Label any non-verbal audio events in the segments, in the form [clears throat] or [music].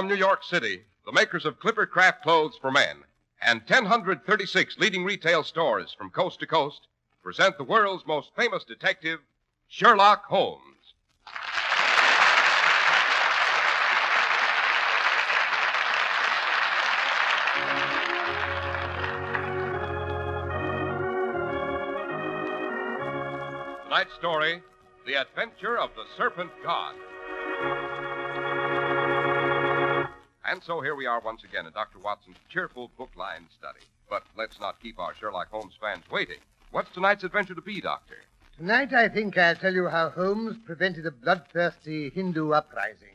From New York City, the makers of Clipper Craft Clothes for Men and 1,036 leading retail stores from coast to coast present the world's most famous detective, Sherlock Holmes. Tonight's story The Adventure of the Serpent God. And so here we are once again in Dr. Watson's cheerful book line study. But let's not keep our Sherlock Holmes fans waiting. What's tonight's adventure to be, Doctor? Tonight, I think I'll tell you how Holmes prevented a bloodthirsty Hindu uprising.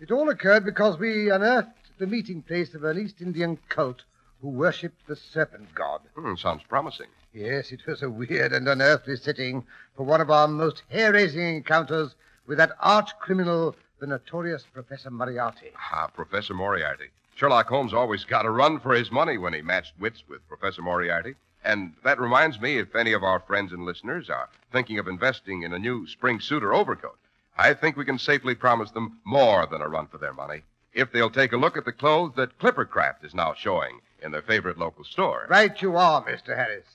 It all occurred because we unearthed the meeting place of an East Indian cult who worshipped the serpent god. Hmm, sounds promising. Yes, it was a weird and unearthly setting for one of our most hair-raising encounters with that arch criminal, the notorious Professor Moriarty. Ah, Professor Moriarty. Sherlock Holmes always got a run for his money when he matched wits with Professor Moriarty. And that reminds me if any of our friends and listeners are thinking of investing in a new spring suit or overcoat, I think we can safely promise them more than a run for their money if they'll take a look at the clothes that Clippercraft is now showing in their favorite local store. Right you are, Mr. Harris.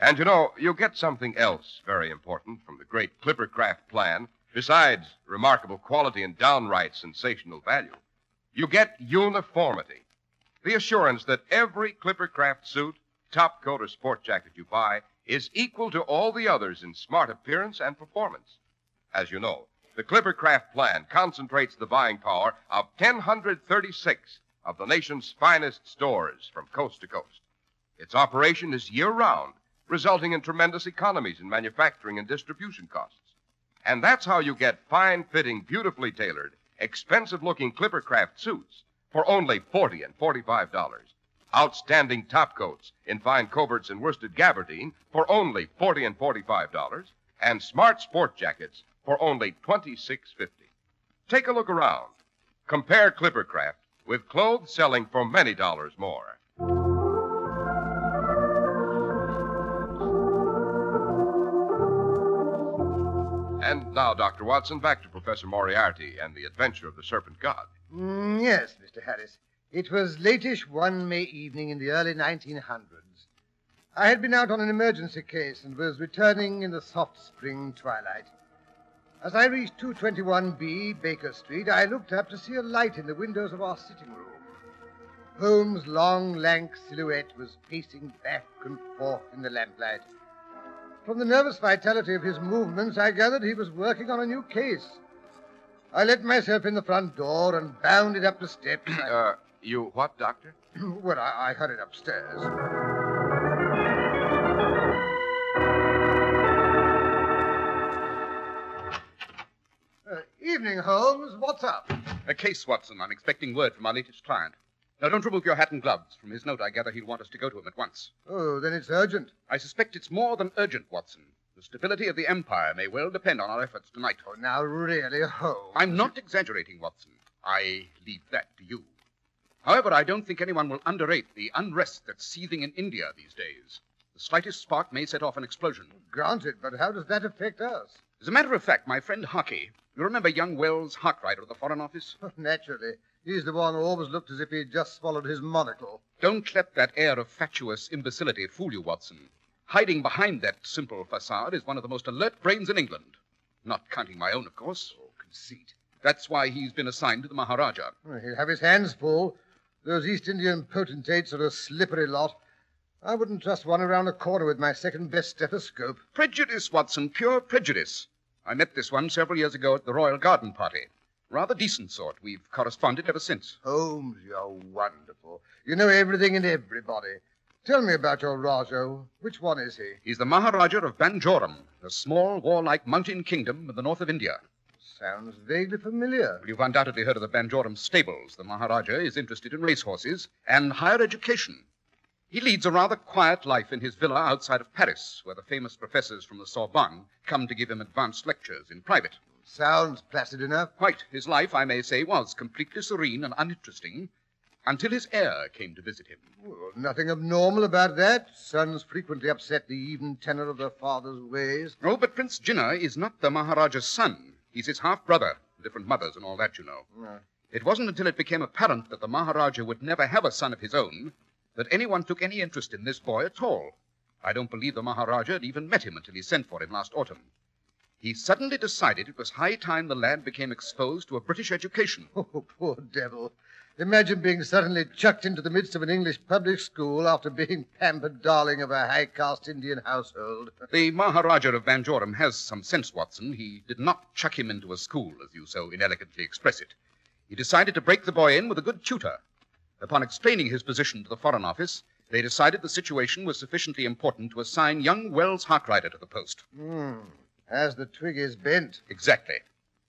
And you know, you'll get something else very important from the great Clippercraft plan, besides remarkable quality and downright sensational value. You get uniformity. The assurance that every Clippercraft suit, top coat, or sport jacket you buy is equal to all the others in smart appearance and performance. As you know, the Clippercraft plan concentrates the buying power of 1,036 of the nation's finest stores from coast to coast. Its operation is year round, resulting in tremendous economies in manufacturing and distribution costs. And that's how you get fine fitting, beautifully tailored, expensive looking Clippercraft suits for only 40 and $45. Outstanding top coats in fine coverts and worsted gabardine for only 40 and $45. And smart sport jackets for only $26.50. Take a look around. Compare Clippercraft with clothes selling for many dollars more. And now, Dr. Watson, back to Professor Moriarty and the adventure of the Serpent God. Mm, yes, Mr. Harris. It was latish one May evening in the early 1900s. I had been out on an emergency case and was returning in the soft spring twilight. As I reached 221B Baker Street, I looked up to see a light in the windows of our sitting room. Holmes' long, lank silhouette was pacing back and forth in the lamplight. From the nervous vitality of his movements, I gathered he was working on a new case. I let myself in the front door and bounded up the steps. [clears throat] Uh, you what, Doctor? [clears throat] well, I, I hurried upstairs. Uh, evening, Holmes. What's up? A case, Watson. I'm expecting word from our latest client. Now, don't remove your hat and gloves. From his note, I gather he'll want us to go to him at once. Oh, then it's urgent. I suspect it's more than urgent, Watson. The stability of the Empire may well depend on our efforts tonight. Oh, now, really, Holmes. I'm not exaggerating, Watson. I leave that to you. However, I don't think anyone will underrate the unrest that's seething in India these days. The slightest spark may set off an explosion. Granted, but how does that affect us? As a matter of fact, my friend Harkey, you remember young Wells Harkrider of the Foreign Office? [laughs] Naturally. He's the one who always looked as if he'd just swallowed his monocle. Don't let that air of fatuous imbecility fool you, Watson. Hiding behind that simple facade is one of the most alert brains in England. Not counting my own, of course. Oh, conceit. That's why he's been assigned to the Maharaja. Well, He'll have his hands full. Those East Indian potentates are a slippery lot. I wouldn't trust one around the corner with my second best stethoscope. Prejudice, Watson, pure prejudice. I met this one several years ago at the Royal Garden Party. Rather decent sort. We've corresponded ever since. Holmes, you're wonderful. You know everything and everybody. Tell me about your Raja. Which one is he? He's the Maharaja of Banjoram, a small, warlike mountain kingdom in the north of India. Sounds vaguely familiar. You've undoubtedly heard of the Banjoram stables. The Maharaja is interested in racehorses and higher education. He leads a rather quiet life in his villa outside of Paris, where the famous professors from the Sorbonne come to give him advanced lectures in private. Sounds placid enough. Quite. His life, I may say, was completely serene and uninteresting until his heir came to visit him. Well, nothing abnormal about that. Sons frequently upset the even tenor of their father's ways. Oh, but Prince Jinnah is not the Maharaja's son. He's his half brother. Different mothers and all that, you know. It wasn't until it became apparent that the Maharaja would never have a son of his own that anyone took any interest in this boy at all. I don't believe the Maharaja had even met him until he sent for him last autumn. He suddenly decided it was high time the lad became exposed to a British education. [laughs] Oh, poor devil. Imagine being suddenly chucked into the midst of an English public school after being pampered darling of a high caste Indian household. [laughs] The Maharaja of Banjoram has some sense, Watson. He did not chuck him into a school, as you so inelegantly express it. He decided to break the boy in with a good tutor. Upon explaining his position to the Foreign Office, they decided the situation was sufficiently important to assign young Wells Harkrider to the post. Hmm. As the twig is bent. Exactly.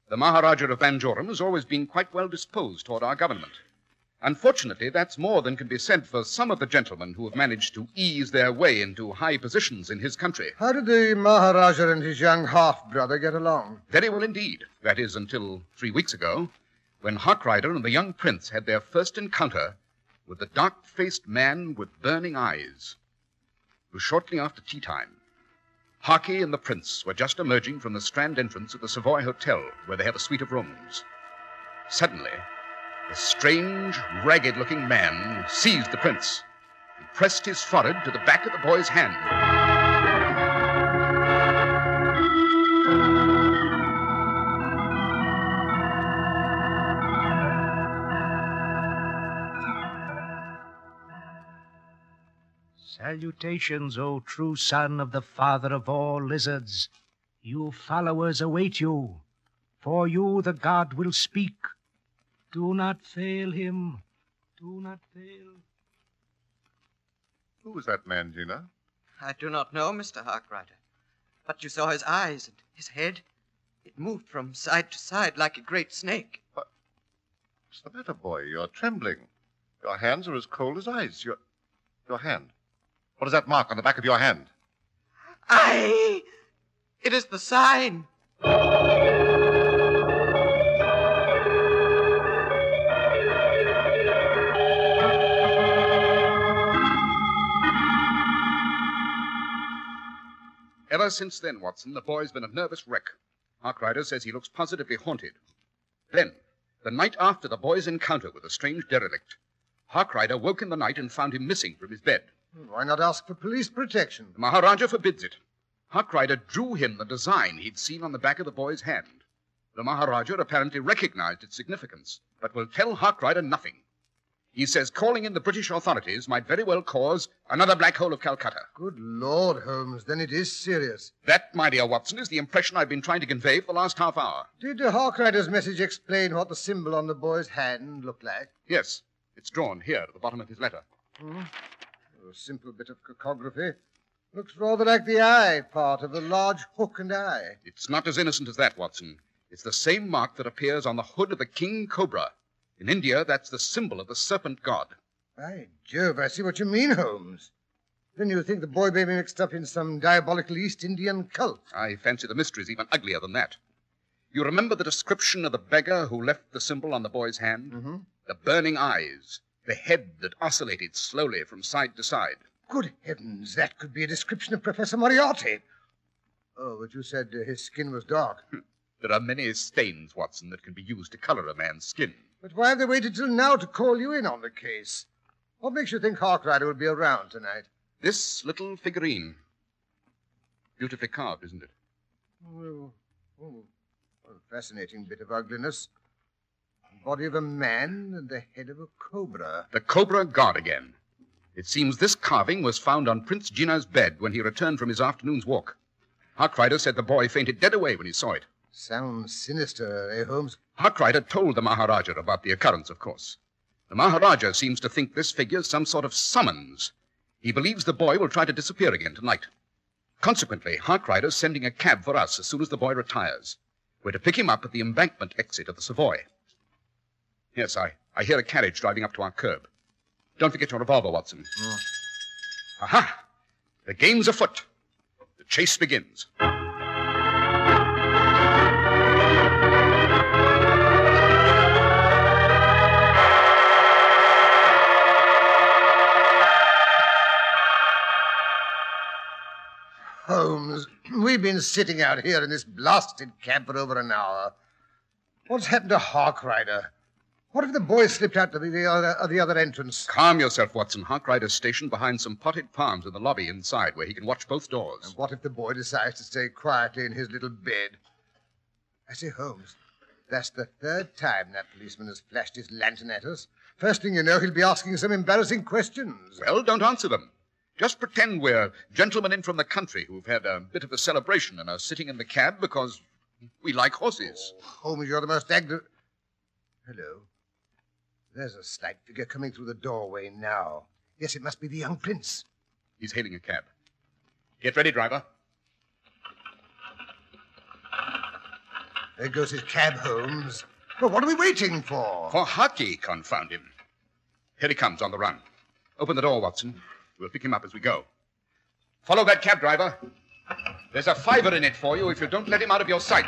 The Maharaja of Banjoram has always been quite well disposed toward our government. Unfortunately, that's more than can be said for some of the gentlemen who have managed to ease their way into high positions in his country. How did the Maharaja and his young half brother get along? Very well indeed. That is, until three weeks ago, when Harkrider and the young prince had their first encounter with the dark faced man with burning eyes. It was shortly after tea time. Harky and the prince were just emerging from the Strand entrance of the Savoy Hotel, where they have a suite of rooms. Suddenly, a strange, ragged looking man seized the prince and pressed his forehead to the back of the boy's hand. Salutations, O true son of the father of all lizards. You followers await you. For you the god will speak. Do not fail him. Do not fail. Who was that man, Gina? I do not know, Mr. Harkrider. But you saw his eyes and his head. It moved from side to side like a great snake. What? What's the matter, boy? You're trembling. Your hands are as cold as ice. Your, your hand. What is that mark on the back of your hand? Aye! It is the sign. Ever since then, Watson, the boy's been a nervous wreck. Harkrider says he looks positively haunted. Then, the night after the boy's encounter with the strange derelict, Harkrider woke in the night and found him missing from his bed. Why not ask for police protection? The Maharaja forbids it. Harkrider drew him the design he'd seen on the back of the boy's hand. The Maharaja apparently recognized its significance, but will tell Harkrider nothing. He says calling in the British authorities might very well cause another black hole of Calcutta. Good Lord, Holmes, then it is serious. That, my dear Watson, is the impression I've been trying to convey for the last half hour. Did Harkrider's message explain what the symbol on the boy's hand looked like? Yes, it's drawn here at the bottom of his letter. Hmm? A simple bit of cacography. Looks rather like the eye part of a large hook and eye. It's not as innocent as that, Watson. It's the same mark that appears on the hood of the king cobra. In India, that's the symbol of the serpent god. By Jove, I see what you mean, Holmes. Then you think the boy may be mixed up in some diabolical East Indian cult. I fancy the mystery's even uglier than that. You remember the description of the beggar who left the symbol on the boy's hand? Mm-hmm. The burning eyes, the head that oscillated slowly from side to side. Good heavens, that could be a description of Professor Moriarty. Oh, but you said uh, his skin was dark. There are many stains, Watson, that can be used to color a man's skin. But why have they waited till now to call you in on the case? What makes you think Harkrider will be around tonight? This little figurine. Beautifully carved, isn't it? Oh, oh, a fascinating bit of ugliness. Body of a man and the head of a cobra. The cobra god again. It seems this carving was found on Prince Gina's bed when he returned from his afternoon's walk. Harkrider said the boy fainted dead away when he saw it. Sounds sinister, eh, Holmes? Harkrider told the Maharaja about the occurrence, of course. The Maharaja seems to think this figure's some sort of summons. He believes the boy will try to disappear again tonight. Consequently, Harkrider's sending a cab for us as soon as the boy retires. We're to pick him up at the embankment exit of the Savoy. Yes, I, I hear a carriage driving up to our curb. Don't forget your revolver, Watson. Aha! The game's afoot. The chase begins. Holmes, we've been sitting out here in this blasted cab for over an hour. What's happened to Harkrider? What if the boy slipped out to the, the, other, uh, the other entrance? Calm yourself, Watson. Harkrider's stationed behind some potted palms in the lobby inside, where he can watch both doors. And what if the boy decides to stay quietly in his little bed? I say, Holmes, that's the third time that policeman has flashed his lantern at us. First thing you know, he'll be asking some embarrassing questions. Well, don't answer them. Just pretend we're gentlemen in from the country who've had a bit of a celebration and are sitting in the cab because we like horses. Holmes, you're the most aggra... Hello. There's a slight figure coming through the doorway now. Yes, it must be the young prince. He's hailing a cab. Get ready, driver. There goes his cab, Holmes. Well, what are we waiting for? For Hockey, confound him. Here he comes on the run. Open the door, Watson. We'll pick him up as we go. Follow that cab, driver. There's a fiver in it for you if you don't let him out of your sight.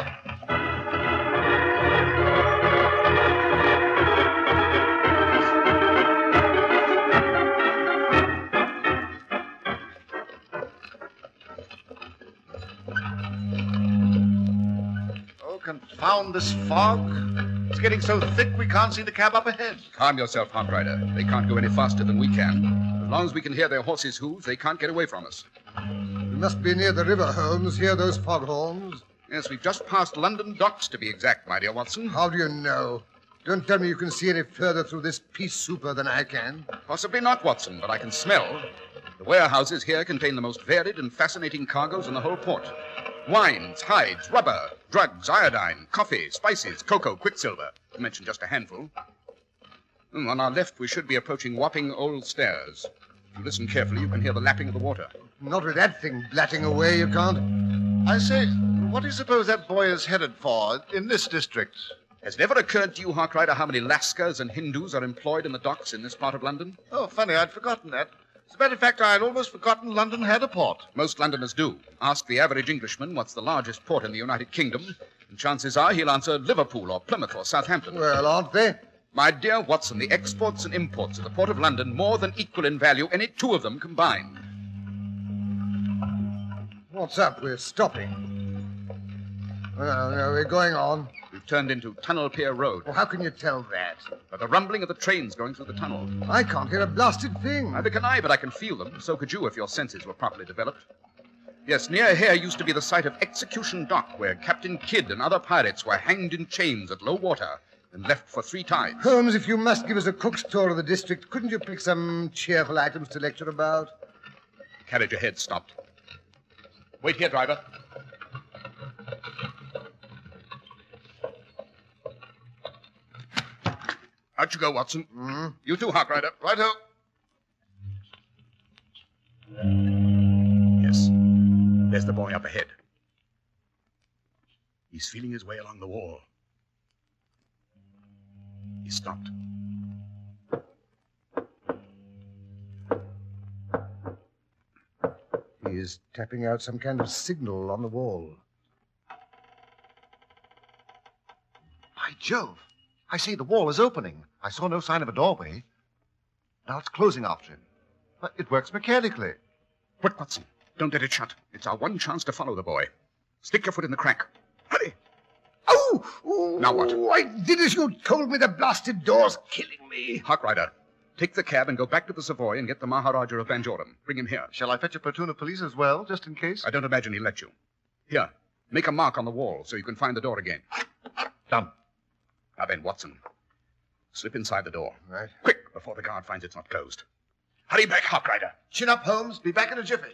Confound this fog. It's getting so thick we can't see the cab up ahead. Calm yourself, Harkrider. They can't go any faster than we can. As long as we can hear their horses' hooves, they can't get away from us. We must be near the river, Holmes. Hear those foghorns? Yes, we've just passed London docks, to be exact, my dear Watson. How do you know? Don't tell me you can see any further through this pea souper than I can. Possibly not, Watson, but I can smell. The warehouses here contain the most varied and fascinating cargoes in the whole port wines, hides, rubber, drugs, iodine, coffee, spices, cocoa, quicksilver, to mention just a handful. Hmm, On our left, we should be approaching Wapping Old Stairs. If you listen carefully, you can hear the lapping of the water. Not with that thing blatting away, you can't. I say, what do you suppose that boy is headed for in this district? Has it ever occurred to you, Harkrider, how many Lascars and Hindus are employed in the docks in this part of London? Oh, funny, I'd forgotten that. As a matter of fact, I'd almost forgotten London had a port. Most Londoners do. Ask the average Englishman what's the largest port in the United Kingdom, and chances are he'll answer Liverpool or Plymouth or Southampton. Well, aren't they? My dear Watson, the exports and imports of the Port of London more than equal in value any two of them combined. What's up? We're stopping. Well, no, we're going on. Turned into Tunnel Pier Road, Well, how can you tell that? but the rumbling of the trains going through the tunnel. I can't hear a blasted thing. Neither can I, but I can feel them. So could you if your senses were properly developed. Yes, near here used to be the site of Execution Dock, where Captain Kidd and other pirates were hanged in chains at low water and left for three tides. Holmes, if you must give us a cook's tour of the district, couldn't you pick some cheerful items to lecture about? The Carriage ahead stopped. Wait here, driver. Out you go, Watson. Hmm? You too, Harkrider. Righto. Yes. There's the boy up ahead. He's feeling his way along the wall. He stopped. He is tapping out some kind of signal on the wall. By Jove. I say the wall is opening. I saw no sign of a doorway. Now it's closing after him. But it works mechanically. Quick, Watson. Don't let it shut. It's our one chance to follow the boy. Stick your foot in the crack. Hurry. Oh! oh Now what? I did as you told me. The blasted door's killing me. Harkrider, take the cab and go back to the Savoy and get the Maharaja of Banjoram. Bring him here. Shall I fetch a platoon of police as well, just in case? I don't imagine he'll let you. Here, make a mark on the wall so you can find the door again. Done. Now then, Watson, slip inside the door. Right. Quick, before the guard finds it's not closed. Hurry back, Harkrider. Chin up, Holmes. Be back in a jiffy.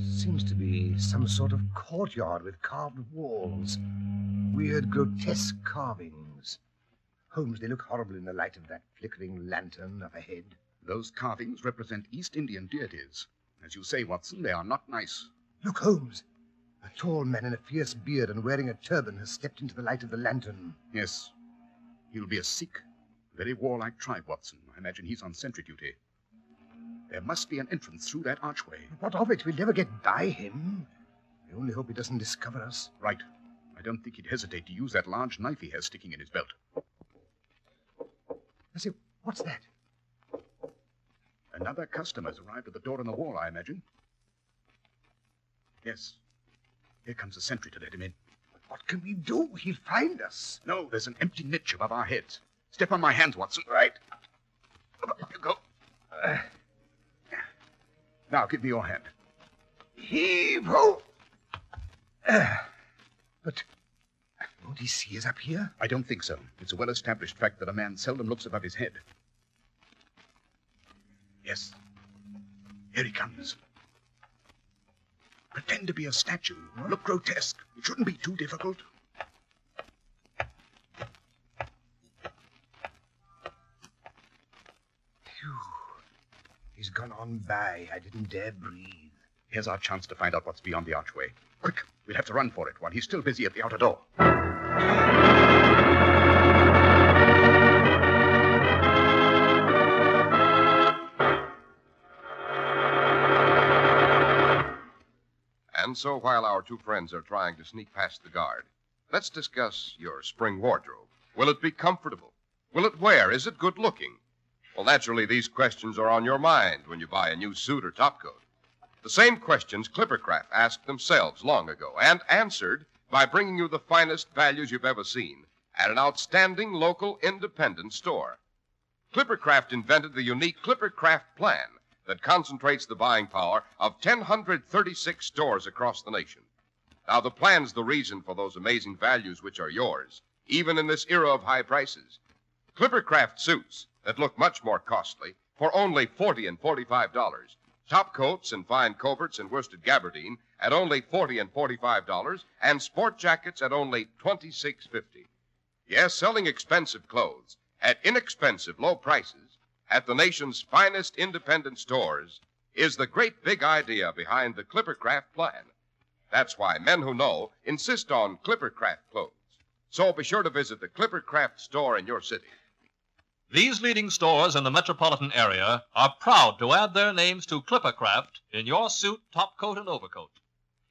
Seems to be some sort of courtyard with carved walls. Weird, grotesque carvings. Holmes, they look horrible in the light of that flickering lantern up ahead. Those carvings represent East Indian deities. As you say, Watson, they are not nice. Look, Holmes. A tall man in a fierce beard and wearing a turban has stepped into the light of the lantern. Yes, he'll be a Sikh. Very warlike tribe, Watson. I imagine he's on sentry duty. There must be an entrance through that archway. What of it? We'll never get by him. I only hope he doesn't discover us. Right. I don't think he'd hesitate to use that large knife he has sticking in his belt. I say, what's that? Another customer's arrived at the door in the wall, I imagine. Yes. Here comes a sentry to let him in. What can we do? He'll find us. No, there's an empty niche above our heads. Step on my hands, Watson. Right. Up you go. Uh, now, give me your hand. Heave ho! Uh, but won't he see us up here? I don't think so. It's a well established fact that a man seldom looks above his head. Yes. Here he comes. Pretend to be a statue. Look grotesque. It shouldn't be too difficult. Phew. He's gone on by. I didn't dare breathe. Here's our chance to find out what's beyond the archway. Quick, we'll have to run for it while he's still busy at the outer door. And so, while our two friends are trying to sneak past the guard, let's discuss your spring wardrobe. Will it be comfortable? Will it wear? Is it good looking? Well, naturally, these questions are on your mind when you buy a new suit or topcoat. The same questions Clippercraft asked themselves long ago and answered by bringing you the finest values you've ever seen at an outstanding local independent store. Clippercraft invented the unique Clippercraft plan that concentrates the buying power of 1,036 stores across the nation. Now, the plan's the reason for those amazing values which are yours, even in this era of high prices. Clippercraft suits that look much more costly for only 40 and $45. Top coats and fine coverts and worsted gabardine at only 40 and $45, and sport jackets at only 26.50. Yes, selling expensive clothes at inexpensive low prices at the nation's finest independent stores is the great big idea behind the Clippercraft plan. That's why men who know insist on Clippercraft clothes. So be sure to visit the Clippercraft store in your city. These leading stores in the metropolitan area are proud to add their names to Clippercraft in your suit, top coat, and overcoat.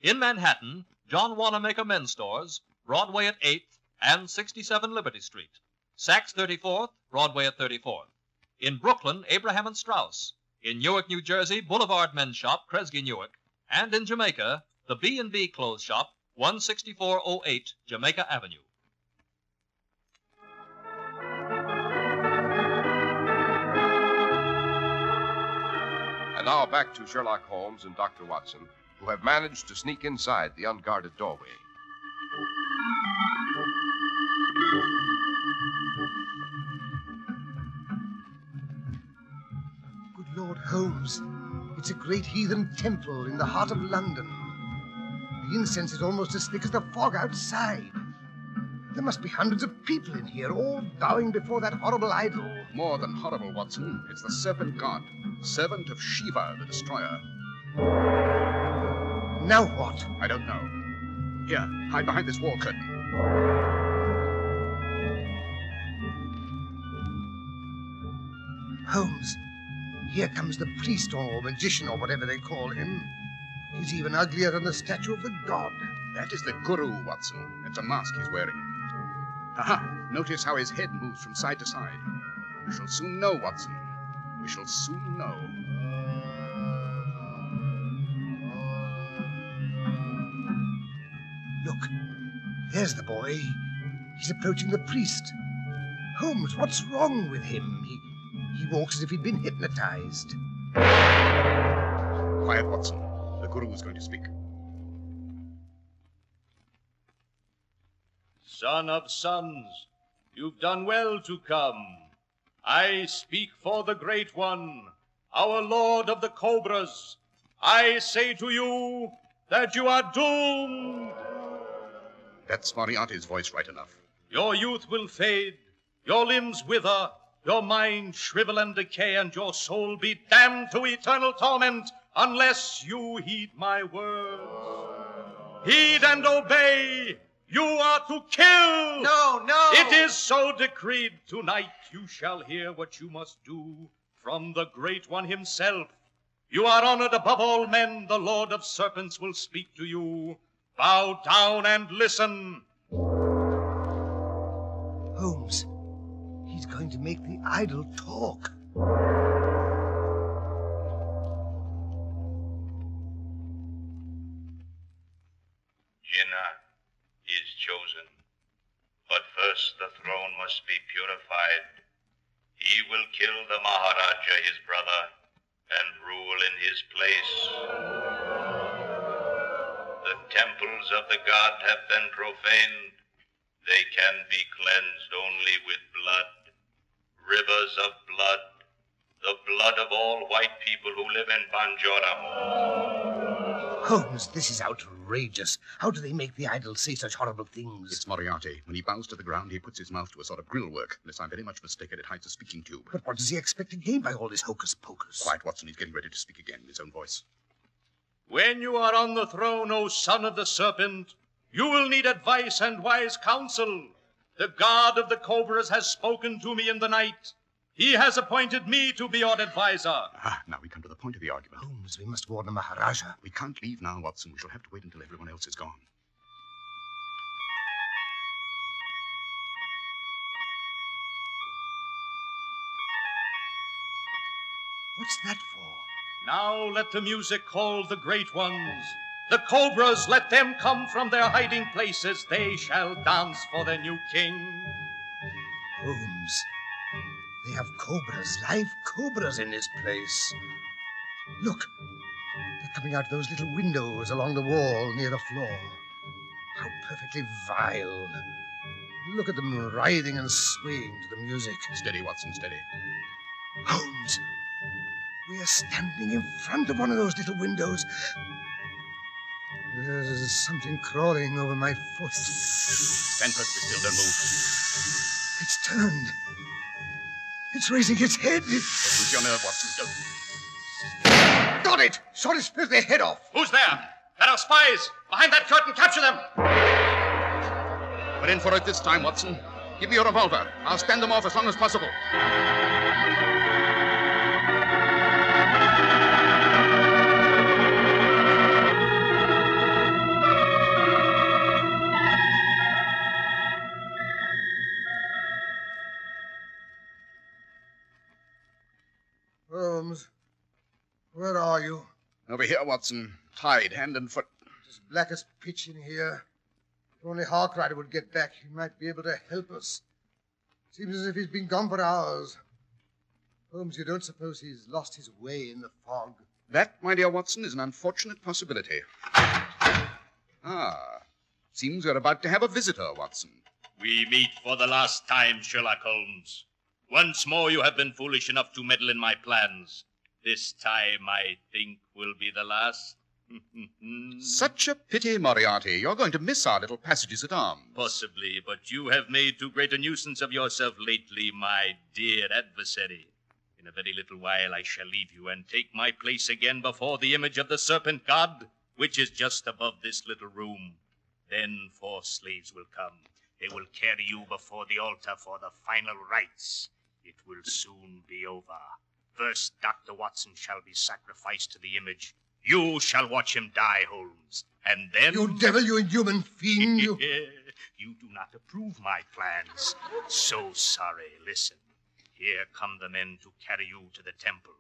In Manhattan, John Wanamaker Men's Stores, Broadway at 8th and 67 Liberty Street. Saks 34th, Broadway at 34th. In Brooklyn, Abraham and Straus. In Newark, New Jersey, Boulevard Men's Shop, Kresge Newark. And in Jamaica, the B&B Clothes Shop, 16408 Jamaica Avenue. And now back to Sherlock Holmes and Dr. Watson, who have managed to sneak inside the unguarded doorway. Lord Holmes, it's a great heathen temple in the heart of London. The incense is almost as thick as the fog outside. There must be hundreds of people in here, all bowing before that horrible idol. More than horrible, Watson. It's the serpent god, servant of Shiva, the destroyer. Now what? I don't know. Here, hide behind this wall curtain. Holmes, here comes the priest or magician or whatever they call him. He's even uglier than the statue of the god. That is the guru, Watson. It's a mask he's wearing. Aha! Notice how his head moves from side to side. We shall soon know, Watson. We shall soon know. Look, there's the boy. He's approaching the priest. Holmes, what's wrong with him? He, he walks as if he'd been hypnotized. Quiet, Watson. The guru is going to speak. Son of sons, you've done well to come. I speak for the Great One, our Lord of the Cobras. I say to you that you are doomed. That's Moriarty's voice right enough. Your youth will fade, your limbs wither, your mind shrivel and decay, and your soul be damned to eternal torment unless you heed my words. Heed and obey. You are to kill. No, no. It is so decreed. Tonight you shall hear what you must do from the Great One himself. You are honored above all men. The Lord of Serpents will speak to you. Bow down and listen. Holmes, he's going to make the idol talk. Jinnah is chosen, but first the throne must be purified. He will kill the Maharaja, his brother, and rule in his place. The temples of the god have been profaned. They can be cleansed only with blood rivers of blood, the blood of all white people who live in Banjoram. Holmes, this is outrageous. How do they make the idol say such horrible things? It's Moriarty. When he bows to the ground, he puts his mouth to a sort of grill work. Unless I'm very much mistaken, it hides a speaking tube. But what does he expect to gain by all this hocus pocus? Quiet, Watson. He's getting ready to speak again in his own voice. When you are on the throne, O son of the serpent, you will need advice and wise counsel. The god of the cobras has spoken to me in the night. He has appointed me to be your adviser. Ah, now we come to the point of the argument. Holmes, we must warn the Maharaja. We can't leave now, Watson. We shall have to wait until everyone else is gone. What's that for? Now let the music call the great ones. The cobras, let them come from their hiding places. They shall dance for their new king. Holmes, they have cobras, live cobras in this place. Look, they're coming out of those little windows along the wall near the floor. How perfectly vile. Look at them writhing and swaying to the music. Steady, Watson, steady. Holmes, we are standing in front of one of those little windows. There's something crawling over my foot. Stand perfectly still, don't move. It's turned. It's raising its head. Don't lose your nerve, Watson. Don't. Got it! Shot its filthy head off. Who's there? There are spies. Behind that curtain, capture them. We're in for it this time, Watson. Give me your revolver. I'll stand them off as long as possible. Over here, Watson. Tied hand and foot. It's black as pitch in here. If only Harkrider would get back, he might be able to help us. Seems as if he's been gone for hours. Holmes, you don't suppose he's lost his way in the fog? That, my dear Watson, is an unfortunate possibility. Ah, seems we're about to have a visitor, Watson. We meet for the last time, Sherlock Holmes. Once more you have been foolish enough to meddle in my plans. This time, I think, will be the last. [laughs] Such a pity, Moriarty. You're going to miss our little passages at arms. Possibly, but you have made too great a nuisance of yourself lately, my dear adversary. In a very little while I shall leave you and take my place again before the image of the serpent god, which is just above this little room. Then four slaves will come. They will carry you before the altar for the final rites. It will soon be over. First, Dr. Watson shall be sacrificed to the image. You shall watch him die, Holmes. And then. You devil, you inhuman fiend, you. [laughs] you do not approve my plans. So sorry. Listen. Here come the men to carry you to the temple.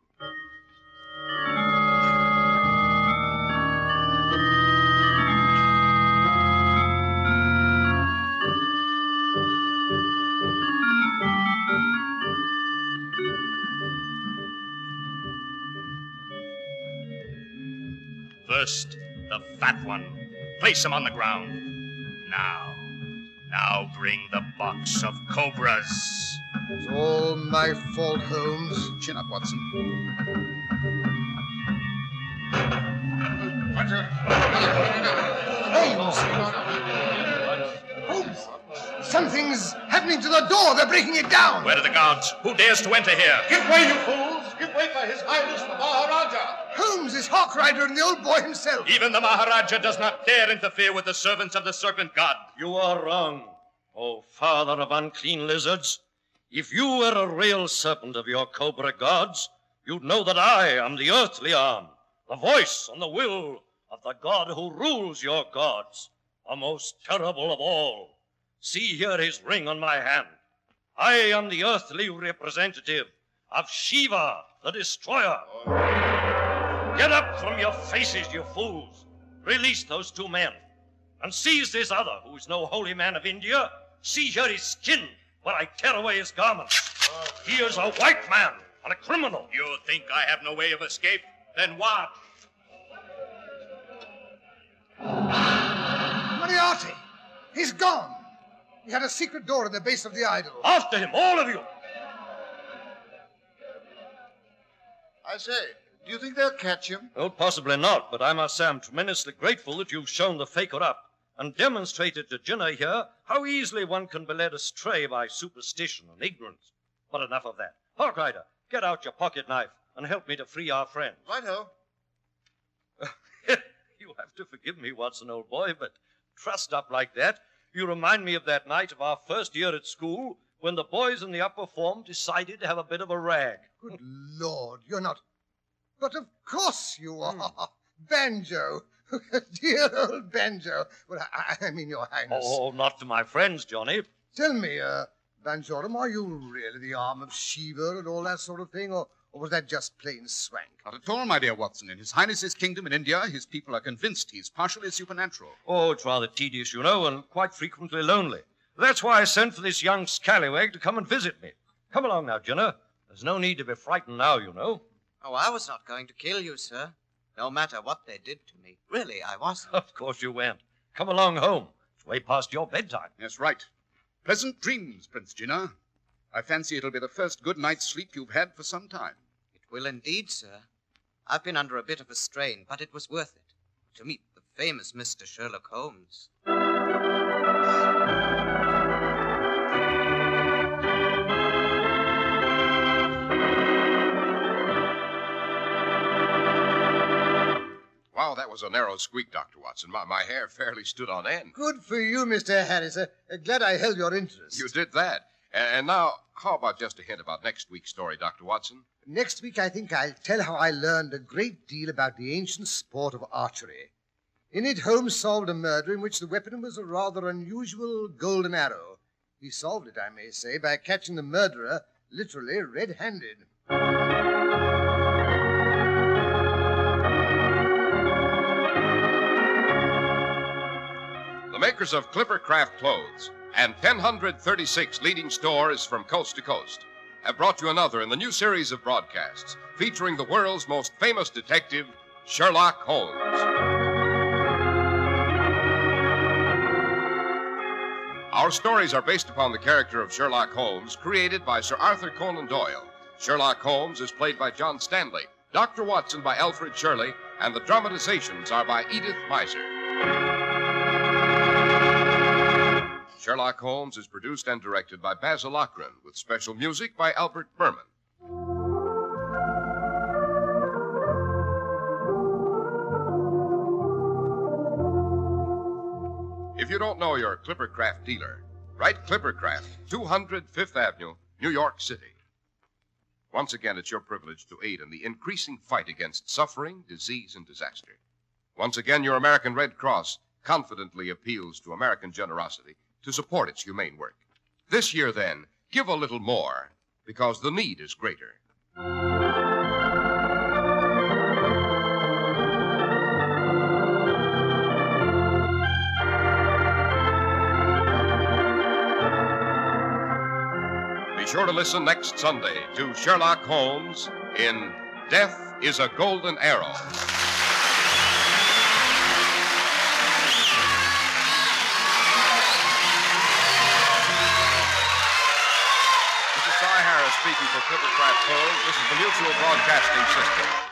First, the fat one. Place him on the ground. Now, now bring the box of cobras. It's all my fault, Holmes. Chin up, Watson. Holmes! Holmes! Something's happening to the door. They're breaking it down. Where are the guards? Who dares to enter here? Give way, you fools! Give way for His Highness! Holmes Harkrider and the old boy himself. Even the Maharaja does not dare interfere with the servants of the serpent god. You are wrong, O father of unclean lizards. If you were a real serpent of your cobra gods, you'd know that I am the earthly arm, the voice and the will of the god who rules your gods, the most terrible of all. See here his ring on my hand. I am the earthly representative of Shiva, the destroyer. Get up from your faces, you fools. Release those two men. And seize this other, who is no holy man of India. See here his skin, while I tear away his garments. He is a white man and a criminal. You think I have no way of escape? Then what? Moriarty! He's gone! He had a secret door at the base of the idol. After him, all of you! I say, do you think they'll catch him? Oh, possibly not, but I must say I'm tremendously grateful that you've shown the faker up and demonstrated to Jinner here how easily one can be led astray by superstition and ignorance. But enough of that. Harkrider, get out your pocket knife and help me to free our friend. Righto. [laughs] you have to forgive me, Watson, old boy, but trussed up like that, you remind me of that night of our first year at school when the boys in the upper form decided to have a bit of a rag. Good Lord, you're not. But of course you are. [laughs] Banjo. [laughs] Dear old Banjo. Well, I, I mean, Your Highness. Oh, not to my friends, Johnny. Tell me, uh, Banjoram, are you really the arm of Shiva and all that sort of thing, or, or was that just plain swank? Not at all, my dear Watson. In His Highness's kingdom in India, his people are convinced he's partially supernatural. Oh, it's rather tedious, you know, and quite frequently lonely. That's why I sent for this young scallywag to come and visit me. Come along now, Jenner. There's no need to be frightened now, you know. Oh, I was not going to kill you, sir. No matter what they did to me. Really, I wasn't. Of course you weren't. Come along home. It's way past your bedtime. Yes, right. Pleasant dreams, Prince Jinner. I fancy it'll be the first good night's sleep you've had for some time. It will indeed, sir. I've been under a bit of a strain, but it was worth it. To meet the famous Mr. Sherlock Holmes. Wow, that was a narrow squeak, Dr. Watson. My, my hair fairly stood on end. Good for you, Mr. Harris. Uh, uh, glad I held your interest. You did that. And, and now, how about just a hint about next week's story, Dr. Watson? Next week, I think I'll tell how I learned a great deal about the ancient sport of archery. In it, Holmes solved a murder in which the weapon was a rather unusual golden arrow. He solved it, I may say, by catching the murderer literally red handed. Makers of Clippercraft Clothes and 1,036 leading stores from coast to coast have brought you another in the new series of broadcasts featuring the world's most famous detective, Sherlock Holmes. Our stories are based upon the character of Sherlock Holmes, created by Sir Arthur Conan Doyle. Sherlock Holmes is played by John Stanley, Dr. Watson by Alfred Shirley, and the dramatizations are by Edith Meiser. Sherlock Holmes is produced and directed by Basil Loughrane, with special music by Albert Berman. If you don't know your Clippercraft dealer, write Clippercraft, 200 Fifth Avenue, New York City. Once again, it's your privilege to aid in the increasing fight against suffering, disease, and disaster. Once again, your American Red Cross confidently appeals to American generosity to support its humane work. This year, then, give a little more because the need is greater. Be sure to listen next Sunday to Sherlock Holmes in Death is a Golden Arrow. Speaking for Clippercraft Holmes. This is the Mutual Broadcasting System.